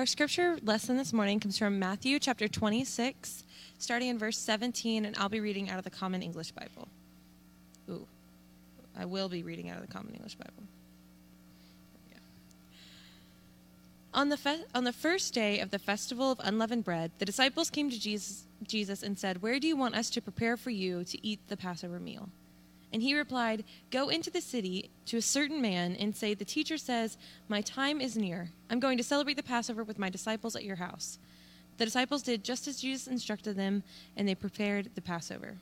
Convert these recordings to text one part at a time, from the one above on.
Our scripture lesson this morning comes from Matthew chapter 26, starting in verse 17, and I'll be reading out of the Common English Bible. Ooh, I will be reading out of the Common English Bible. On the, fe- on the first day of the festival of unleavened bread, the disciples came to Jesus, Jesus and said, Where do you want us to prepare for you to eat the Passover meal? And he replied, Go into the city to a certain man and say, The teacher says, My time is near. I'm going to celebrate the Passover with my disciples at your house. The disciples did just as Jesus instructed them, and they prepared the Passover.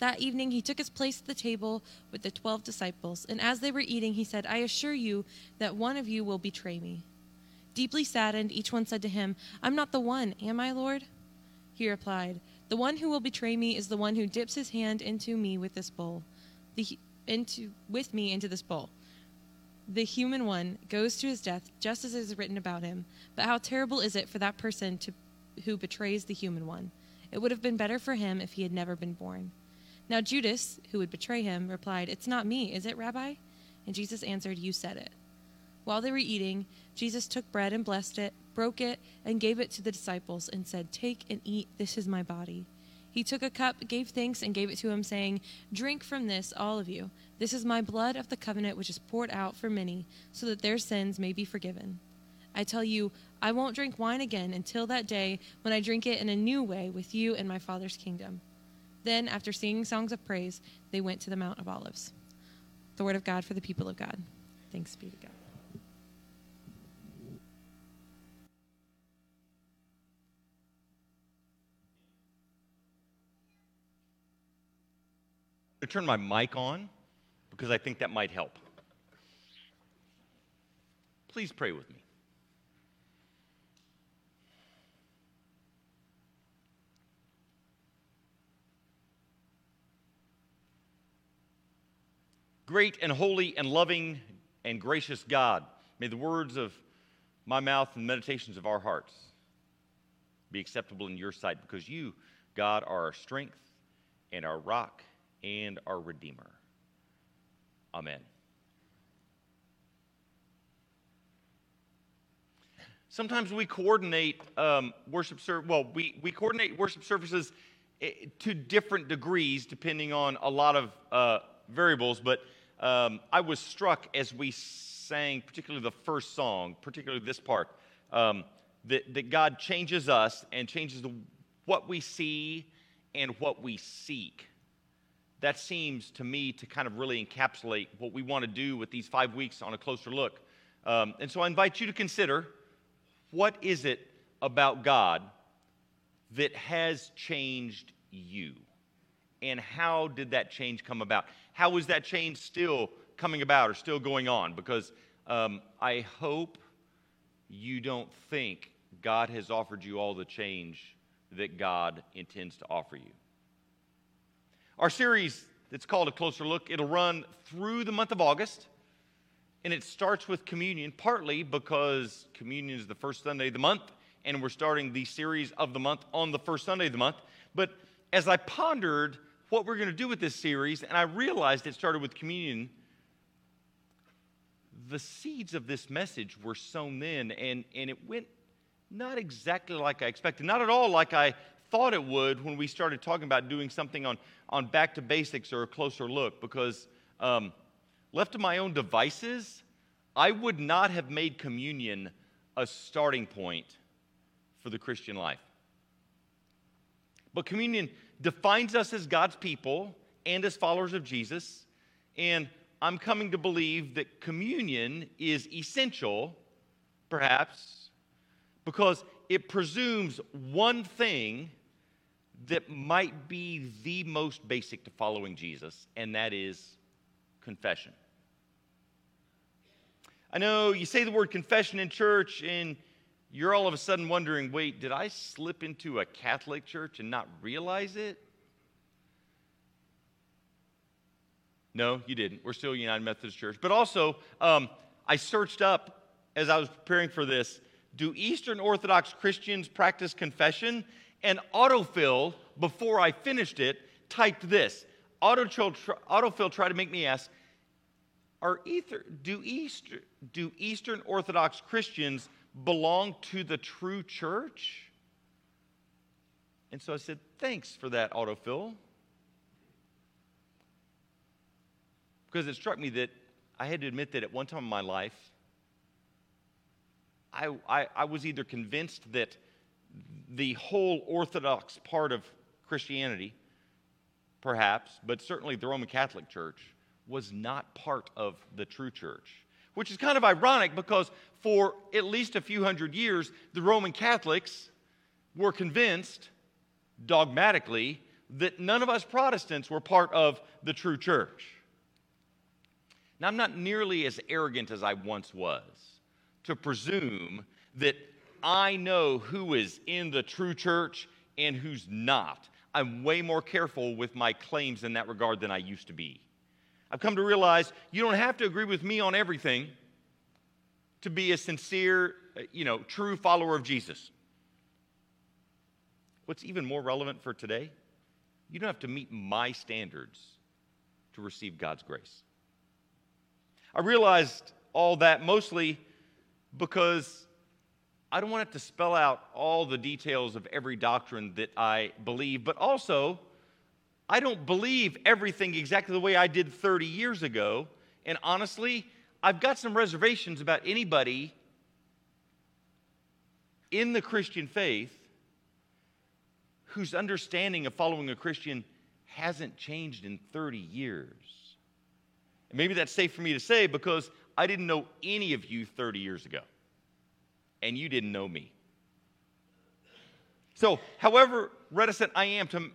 That evening he took his place at the table with the twelve disciples, and as they were eating, he said, I assure you that one of you will betray me. Deeply saddened, each one said to him, I'm not the one, am I, Lord? He replied, The one who will betray me is the one who dips his hand into me with this bowl, the, into, with me into this bowl. The human one goes to his death just as it is written about him. But how terrible is it for that person to, who betrays the human one? It would have been better for him if he had never been born. Now Judas, who would betray him, replied, It's not me, is it, Rabbi? And Jesus answered, You said it. While they were eating, Jesus took bread and blessed it, broke it, and gave it to the disciples, and said, Take and eat, this is my body. He took a cup, gave thanks, and gave it to him, saying, Drink from this, all of you. This is my blood of the covenant, which is poured out for many, so that their sins may be forgiven. I tell you, I won't drink wine again until that day when I drink it in a new way with you in my Father's kingdom. Then, after singing songs of praise, they went to the Mount of Olives. The word of God for the people of God. Thanks be to God. To turn my mic on because I think that might help. Please pray with me. Great and holy and loving and gracious God, may the words of my mouth and meditations of our hearts be acceptable in your sight because you, God, are our strength and our rock and our Redeemer. Amen. Sometimes we coordinate um, worship. Well, we, we coordinate worship services eh, to different degrees depending on a lot of uh, variables. But um, I was struck as we sang, particularly the first song, particularly this part, um, that, that God changes us and changes the, what we see and what we seek that seems to me to kind of really encapsulate what we want to do with these five weeks on a closer look. Um, and so I invite you to consider what is it about God that has changed you? And how did that change come about? How is that change still coming about or still going on? Because um, I hope you don't think God has offered you all the change that God intends to offer you. Our series that's called A Closer Look, it'll run through the month of August. And it starts with communion, partly because communion is the first Sunday of the month, and we're starting the series of the month on the first Sunday of the month. But as I pondered what we're going to do with this series, and I realized it started with communion, the seeds of this message were sown then, and, and it went not exactly like I expected, not at all like I thought it would when we started talking about doing something on, on back to basics or a closer look because um, left to my own devices, I would not have made communion a starting point for the Christian life. But communion defines us as God's people and as followers of Jesus. And I'm coming to believe that communion is essential, perhaps, because it presumes one thing that might be the most basic to following Jesus, and that is confession. I know you say the word confession in church, and you're all of a sudden wondering wait, did I slip into a Catholic church and not realize it? No, you didn't. We're still United Methodist Church. But also, um, I searched up as I was preparing for this do Eastern Orthodox Christians practice confession? And autofill, before I finished it, typed this. Autofill tried to make me ask, are ether, do, Easter, do Eastern Orthodox Christians belong to the true church? And so I said, Thanks for that autofill. Because it struck me that I had to admit that at one time in my life, I, I, I was either convinced that the whole Orthodox part of Christianity, perhaps, but certainly the Roman Catholic Church, was not part of the true church. Which is kind of ironic because for at least a few hundred years, the Roman Catholics were convinced dogmatically that none of us Protestants were part of the true church. Now, I'm not nearly as arrogant as I once was to presume that I know who is in the true church and who's not. I'm way more careful with my claims in that regard than I used to be. I've come to realize you don't have to agree with me on everything to be a sincere, uh, you know, true follower of Jesus. What's even more relevant for today, you don't have to meet my standards to receive God's grace. I realized all that mostly because I don't want it to spell out all the details of every doctrine that I believe, but also I don't believe everything exactly the way I did 30 years ago. And honestly, I've got some reservations about anybody in the Christian faith whose understanding of following a Christian hasn't changed in 30 years. And maybe that's safe for me to say because I didn't know any of you 30 years ago, and you didn't know me. So, however reticent I am to,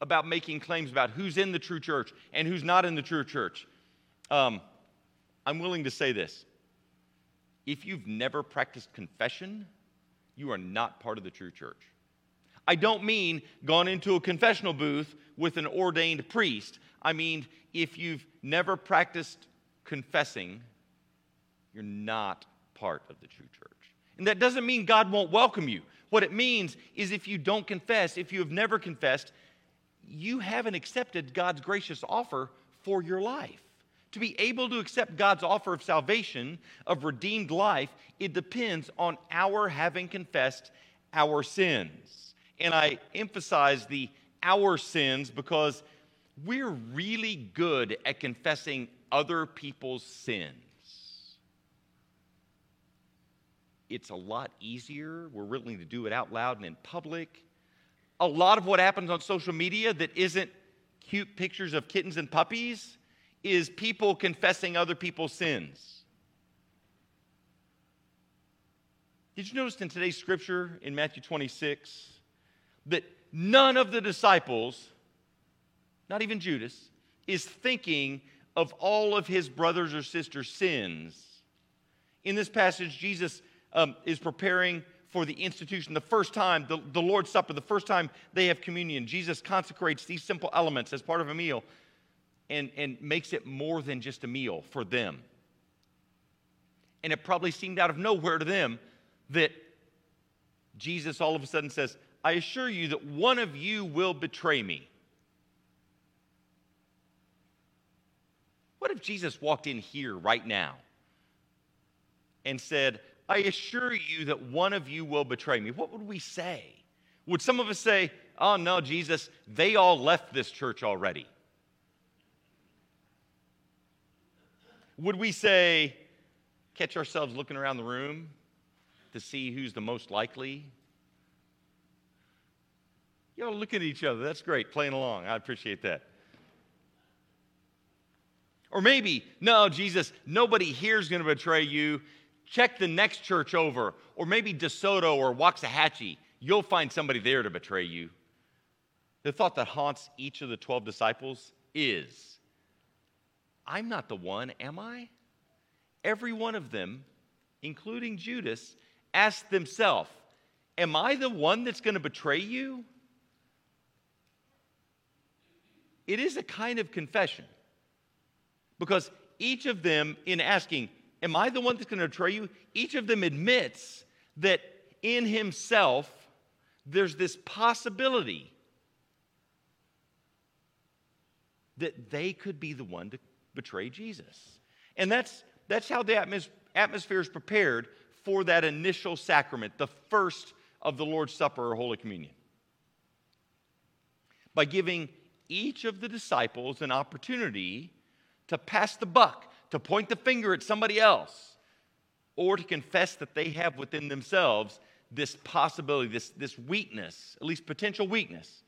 about making claims about who's in the true church and who's not in the true church, um, I'm willing to say this. If you've never practiced confession, you are not part of the true church. I don't mean gone into a confessional booth with an ordained priest. I mean, if you've never practiced confessing, you're not part of the true church. And that doesn't mean God won't welcome you. What it means is if you don't confess, if you have never confessed, you haven't accepted God's gracious offer for your life. To be able to accept God's offer of salvation, of redeemed life, it depends on our having confessed our sins. And I emphasize the our sins because we're really good at confessing other people's sins. It's a lot easier. We're willing to do it out loud and in public. A lot of what happens on social media that isn't cute pictures of kittens and puppies is people confessing other people's sins. Did you notice in today's scripture in Matthew 26 that none of the disciples, not even Judas, is thinking of all of his brothers or sisters' sins? In this passage, Jesus um, is preparing for the institution, the first time, the, the Lord's Supper, the first time they have communion. Jesus consecrates these simple elements as part of a meal and, and makes it more than just a meal for them. And it probably seemed out of nowhere to them that Jesus all of a sudden says, I assure you that one of you will betray me. What if Jesus walked in here right now and said, I assure you that one of you will betray me? What would we say? Would some of us say, Oh, no, Jesus, they all left this church already? Would we say, catch ourselves looking around the room to see who's the most likely? Y'all looking at each other. That's great, playing along. I appreciate that. Or maybe, no, Jesus, nobody here is going to betray you. Check the next church over. Or maybe DeSoto or Waxahachie. You'll find somebody there to betray you. The thought that haunts each of the 12 disciples is I'm not the one, am I? Every one of them, including Judas, asked themselves, Am I the one that's going to betray you? It is a kind of confession because each of them, in asking, Am I the one that's going to betray you? Each of them admits that in himself there's this possibility that they could be the one to betray Jesus. And that's, that's how the atmos- atmosphere is prepared for that initial sacrament, the first of the Lord's Supper or Holy Communion? By giving each of the disciples an opportunity to pass the buck, to point the finger at somebody else, or to confess that they have within themselves this possibility, this, this weakness, at least potential weakness,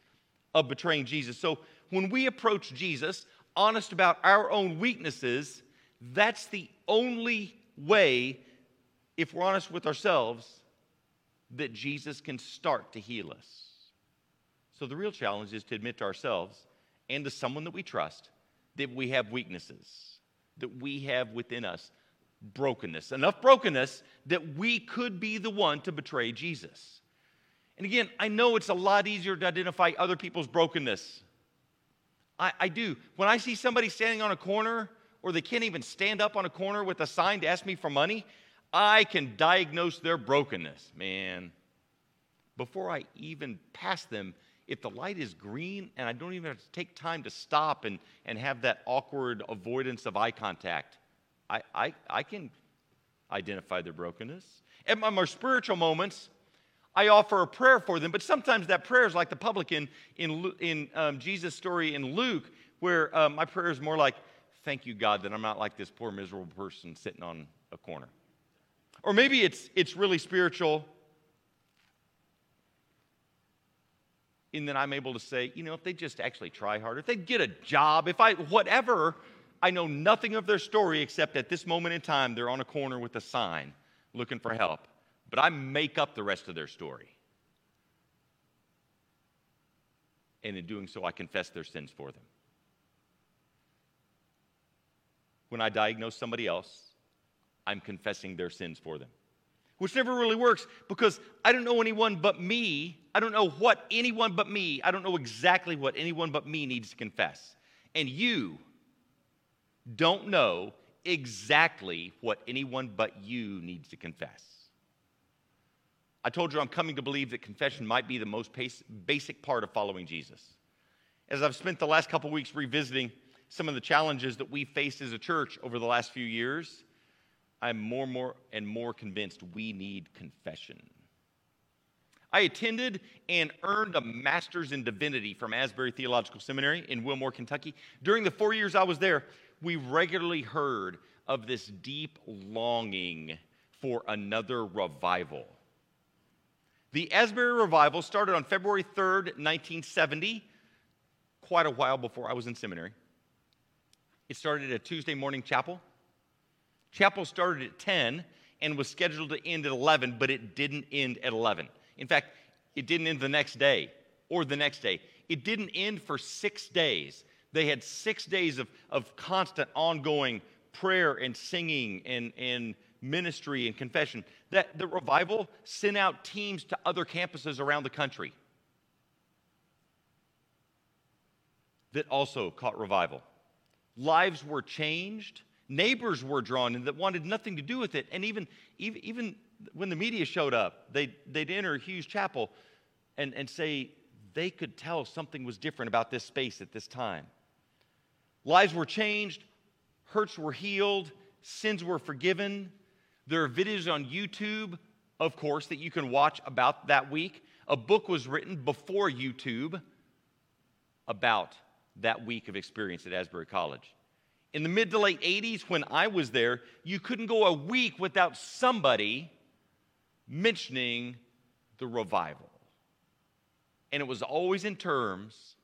of betraying Jesus. So when we approach Jesus, honest about our own weaknesses, that's the only way, if we're honest with ourselves, that Jesus can start to heal us. So the real challenge is to admit to ourselves and to someone that we trust that we have weaknesses, that we have within us brokenness, enough brokenness that we could be the one to betray Jesus. And again, I know it's a lot easier to identify other people's brokenness. I, I, do. When I see somebody standing on a corner or they can't even stand up on a corner with a sign to ask me for money, I can diagnose their brokenness, man. Before I even pass them, if the light is green and I don't even have to take time to stop and, and have that awkward avoidance of eye contact, I, I, I can identify their brokenness. At my more spiritual moments, I offer a prayer for them, but sometimes that prayer is like the publican in, in um, Jesus' story in Luke, where um, my prayer is more like, Thank you, God, that I'm not like this poor, miserable person sitting on a corner. Or maybe it's, it's really spiritual in then I'm able to say, you know, if they just actually try harder, if they get a job, if I, whatever, I know nothing of their story except at this moment in time, they're on a corner with a sign looking for help. But I make up the rest of their story. And in doing so, I confess their sins for them. When I diagnose somebody else, I'm confessing their sins for them which never really works because I don't know anyone but me. I don't know what anyone but me, I don't know exactly what anyone but me needs to confess. And you don't know exactly what anyone but you needs to confess. I told you I'm coming to believe that confession might be the most basic part of following Jesus. As I've spent the last couple weeks revisiting some of the challenges that we faced as a church over the last few years, I'm more and more and more convinced we need confession. I attended and earned a master's in divinity from Asbury Theological Seminary in Wilmore, Kentucky. During the four years I was there, we regularly heard of this deep longing for another revival. The Asbury revival started on February 3rd, 1970, quite a while before I was in seminary. It started at a Tuesday morning chapel Chapel started at 10 and was scheduled to end at 11, but it didn't end at 11. In fact, it didn't end the next day or the next day. It didn't end for six days. They had six days of, of constant, ongoing prayer and singing and, and ministry and confession. That the revival sent out teams to other campuses around the country that also caught revival. Lives were changed neighbors were drawn in that wanted nothing to do with it. And even, even, even when the media showed up, they'd, they'd enter Hughes Chapel and, and say they could tell something was different about this space at this time. Lives were changed, hurts were healed, sins were forgiven. There are videos on YouTube, of course, that you can watch about that week. A book was written before YouTube about that week of experience at Asbury College. In the mid to late 80s, when I was there, you couldn't go a week without somebody mentioning the revival. And it was always in terms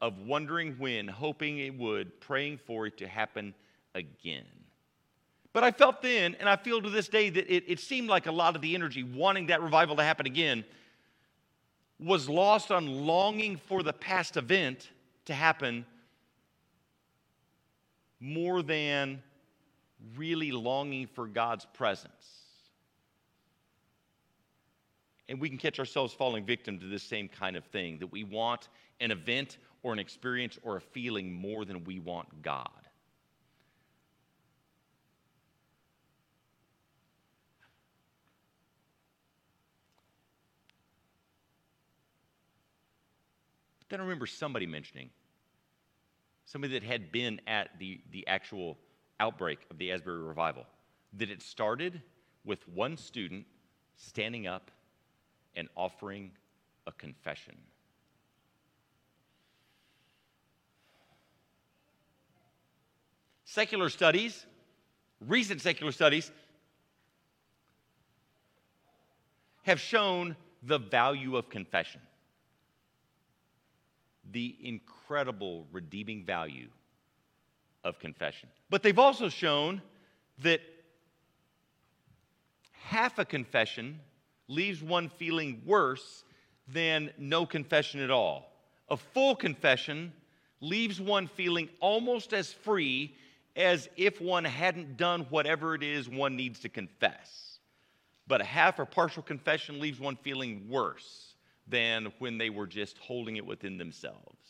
of wondering when, hoping it would, praying for it to happen again. But I felt then, and I feel to this day, that it, it seemed like a lot of the energy wanting that revival to happen again was lost on longing for the past event to happen more than really longing for God's presence. And we can catch ourselves falling victim to this same kind of thing that we want an event or an experience or a feeling more than we want God. Then I remember somebody mentioning somebody that had been at the, the actual outbreak of the Asbury revival, that it started with one student standing up and offering a confession. Secular studies, recent secular studies, have shown the value of confession, the incredible redeeming value of confession. But they've also shown that half a confession leaves one feeling worse than no confession at all. A full confession leaves one feeling almost as free as if one hadn't done whatever it is one needs to confess. But a half or partial confession leaves one feeling worse than when they were just holding it within themselves.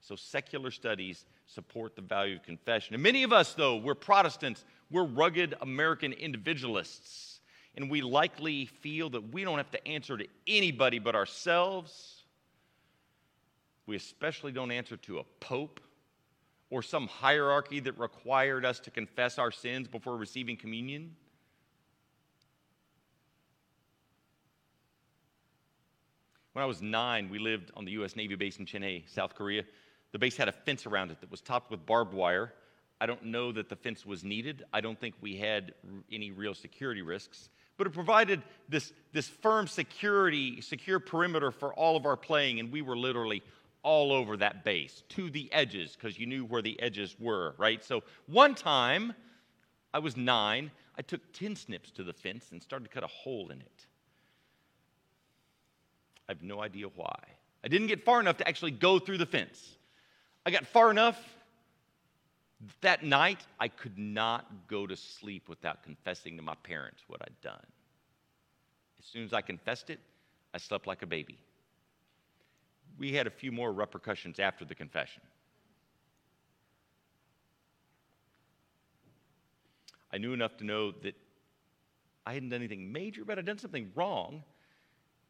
So, secular studies support the value of confession. And many of us, though, we're Protestants, we're rugged American individualists, and we likely feel that we don't have to answer to anybody but ourselves. We especially don't answer to a pope or some hierarchy that required us to confess our sins before receiving communion. When I was nine, we lived on the U.S. Navy base in Chinhae, South Korea. The base had a fence around it that was topped with barbed wire. I don't know that the fence was needed. I don't think we had any real security risks. But it provided this, this firm security, secure perimeter for all of our playing, and we were literally all over that base to the edges because you knew where the edges were, right? So one time, I was nine, I took tin snips to the fence and started to cut a hole in it. I have no idea why. I didn't get far enough to actually go through the fence. I got far enough. That night, I could not go to sleep without confessing to my parents what I'd done. As soon as I confessed it, I slept like a baby. We had a few more repercussions after the confession. I knew enough to know that I hadn't done anything major, but I'd done something wrong,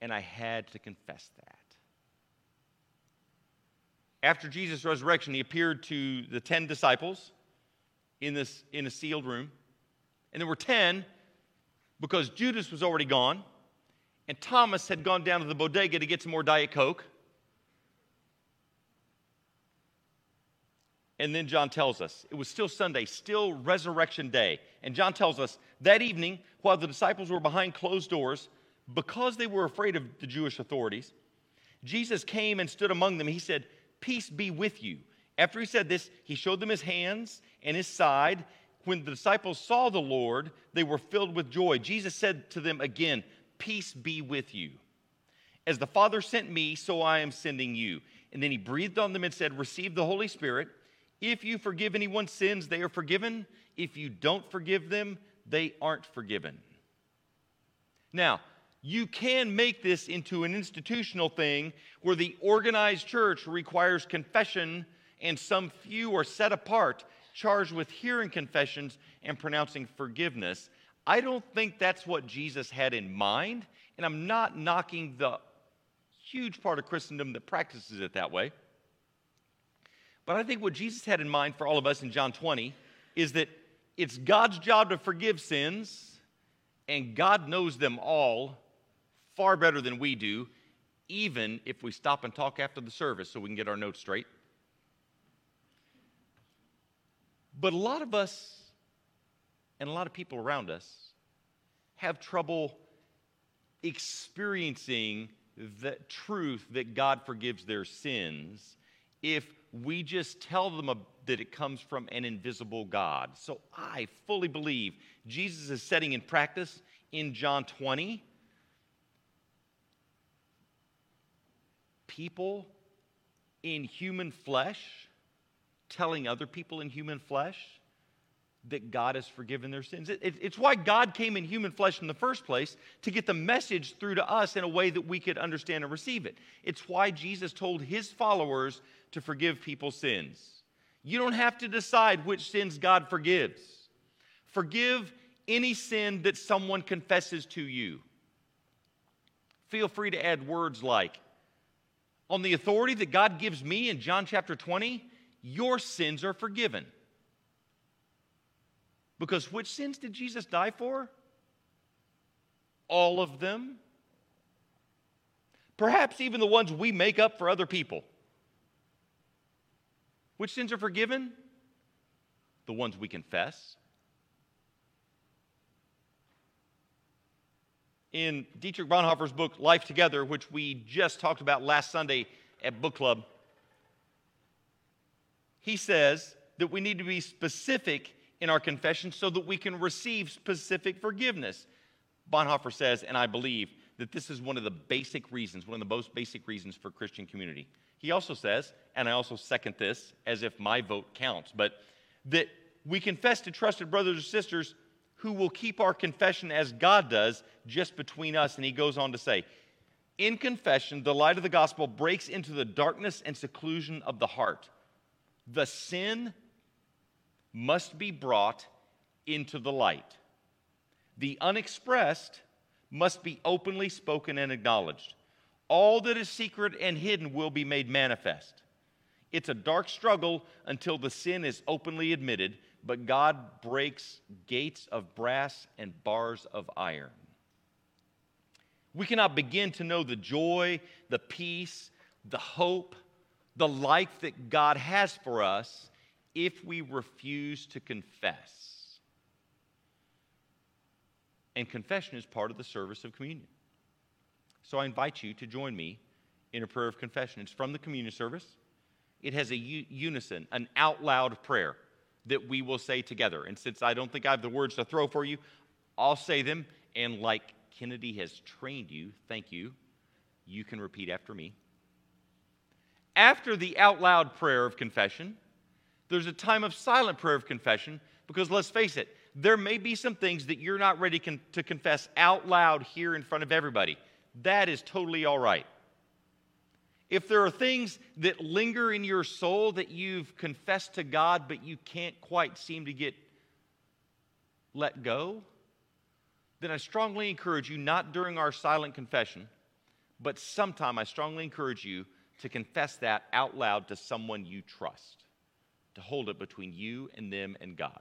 and I had to confess that. After Jesus' resurrection, he appeared to the 10 disciples in, this, in a sealed room. And there were 10 because Judas was already gone, and Thomas had gone down to the bodega to get some more Diet Coke. And then John tells us it was still Sunday, still resurrection day. And John tells us that evening, while the disciples were behind closed doors, because they were afraid of the Jewish authorities, Jesus came and stood among them. He said, Peace be with you. After he said this, he showed them his hands and his side. When the disciples saw the Lord, they were filled with joy. Jesus said to them again, Peace be with you. As the Father sent me, so I am sending you. And then he breathed on them and said, Receive the Holy Spirit. If you forgive anyone's sins, they are forgiven. If you don't forgive them, they aren't forgiven. Now, you can make this into an institutional thing where the organized church requires confession and some few are set apart, charged with hearing confessions and pronouncing forgiveness. I don't think that's what Jesus had in mind, and I'm not knocking the huge part of Christendom that practices it that way. But I think what Jesus had in mind for all of us in John 20 is that it's God's job to forgive sins, and God knows them all far better than we do, even if we stop and talk after the service so we can get our notes straight. But a lot of us and a lot of people around us have trouble experiencing the truth that God forgives their sins if we just tell them that it comes from an invisible God. So I fully believe Jesus is setting in practice in John 20 people in human flesh telling other people in human flesh that God has forgiven their sins. It, it, it's why God came in human flesh in the first place to get the message through to us in a way that we could understand and receive it. It's why Jesus told his followers to forgive people's sins. You don't have to decide which sins God forgives. Forgive any sin that someone confesses to you. Feel free to add words like, on the authority that God gives me in John chapter 20, your sins are forgiven. Because which sins did Jesus die for? all of them? Perhaps even the ones we make up for other people. Which sins are forgiven? The ones we confess. In Dietrich Bonhoeffer's book, Life Together, which we just talked about last Sunday at book club, he says that we need to be specific in our confession so that we can receive specific forgiveness. Bonhoeffer says, and I believe, that this is one of the basic reasons, one of the most basic reasons for Christian community. He also says, and I also second this as if my vote counts, but that we confess to trusted brothers or sisters who will keep our confession as God does, just between us. And he goes on to say, in confession, the light of the gospel breaks into the darkness and seclusion of the heart. The sin must be brought into the light. The unexpressed must be openly spoken and acknowledged. All that is secret and hidden will be made manifest. It's a dark struggle until the sin is openly admitted, but God breaks gates of brass and bars of iron. We cannot begin to know the joy, the peace, the hope, the life that God has for us if we refuse to confess and confession is part of the service of communion. So I invite you to join me in a prayer of confession. It's from the communion service. It has a unison, an out loud prayer that we will say together. And since I don't think I have the words to throw for you, I'll say them. And like Kennedy has trained you, thank you, you can repeat after me. After the out loud prayer of confession, there's a time of silent prayer of confession because let's face it, there may be some things that you're not ready con- to confess out loud here in front of everybody. That is totally all right. If there are things that linger in your soul that you've confessed to God, but you can't quite seem to get let go, then I strongly encourage you, not during our silent confession, but sometime I strongly encourage you to confess that out loud to someone you trust, to hold it between you and them and God.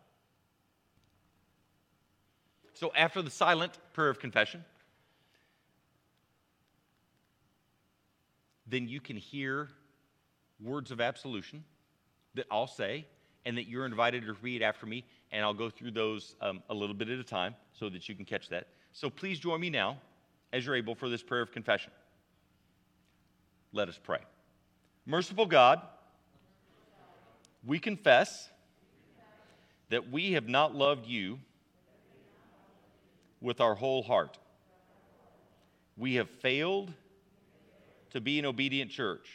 So after the silent prayer of confession, then you can hear words of absolution that I'll say and that you're invited to read after me, and I'll go through those um, a little bit at a time so that you can catch that. So please join me now, as you're able, for this prayer of confession. Let us pray. Merciful God, we confess that we have not loved you with our whole heart. We have failed to be an obedient church.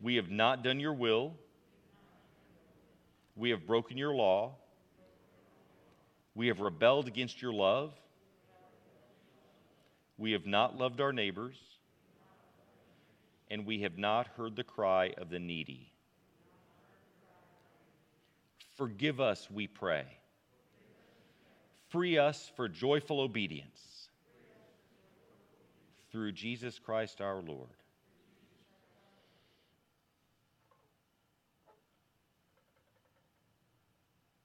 We have not done your will. We have broken your law. We have rebelled against your love. We have not loved our neighbors. And we have not heard the cry of the needy. Forgive us, we pray free us for joyful obedience through Jesus Christ our Lord.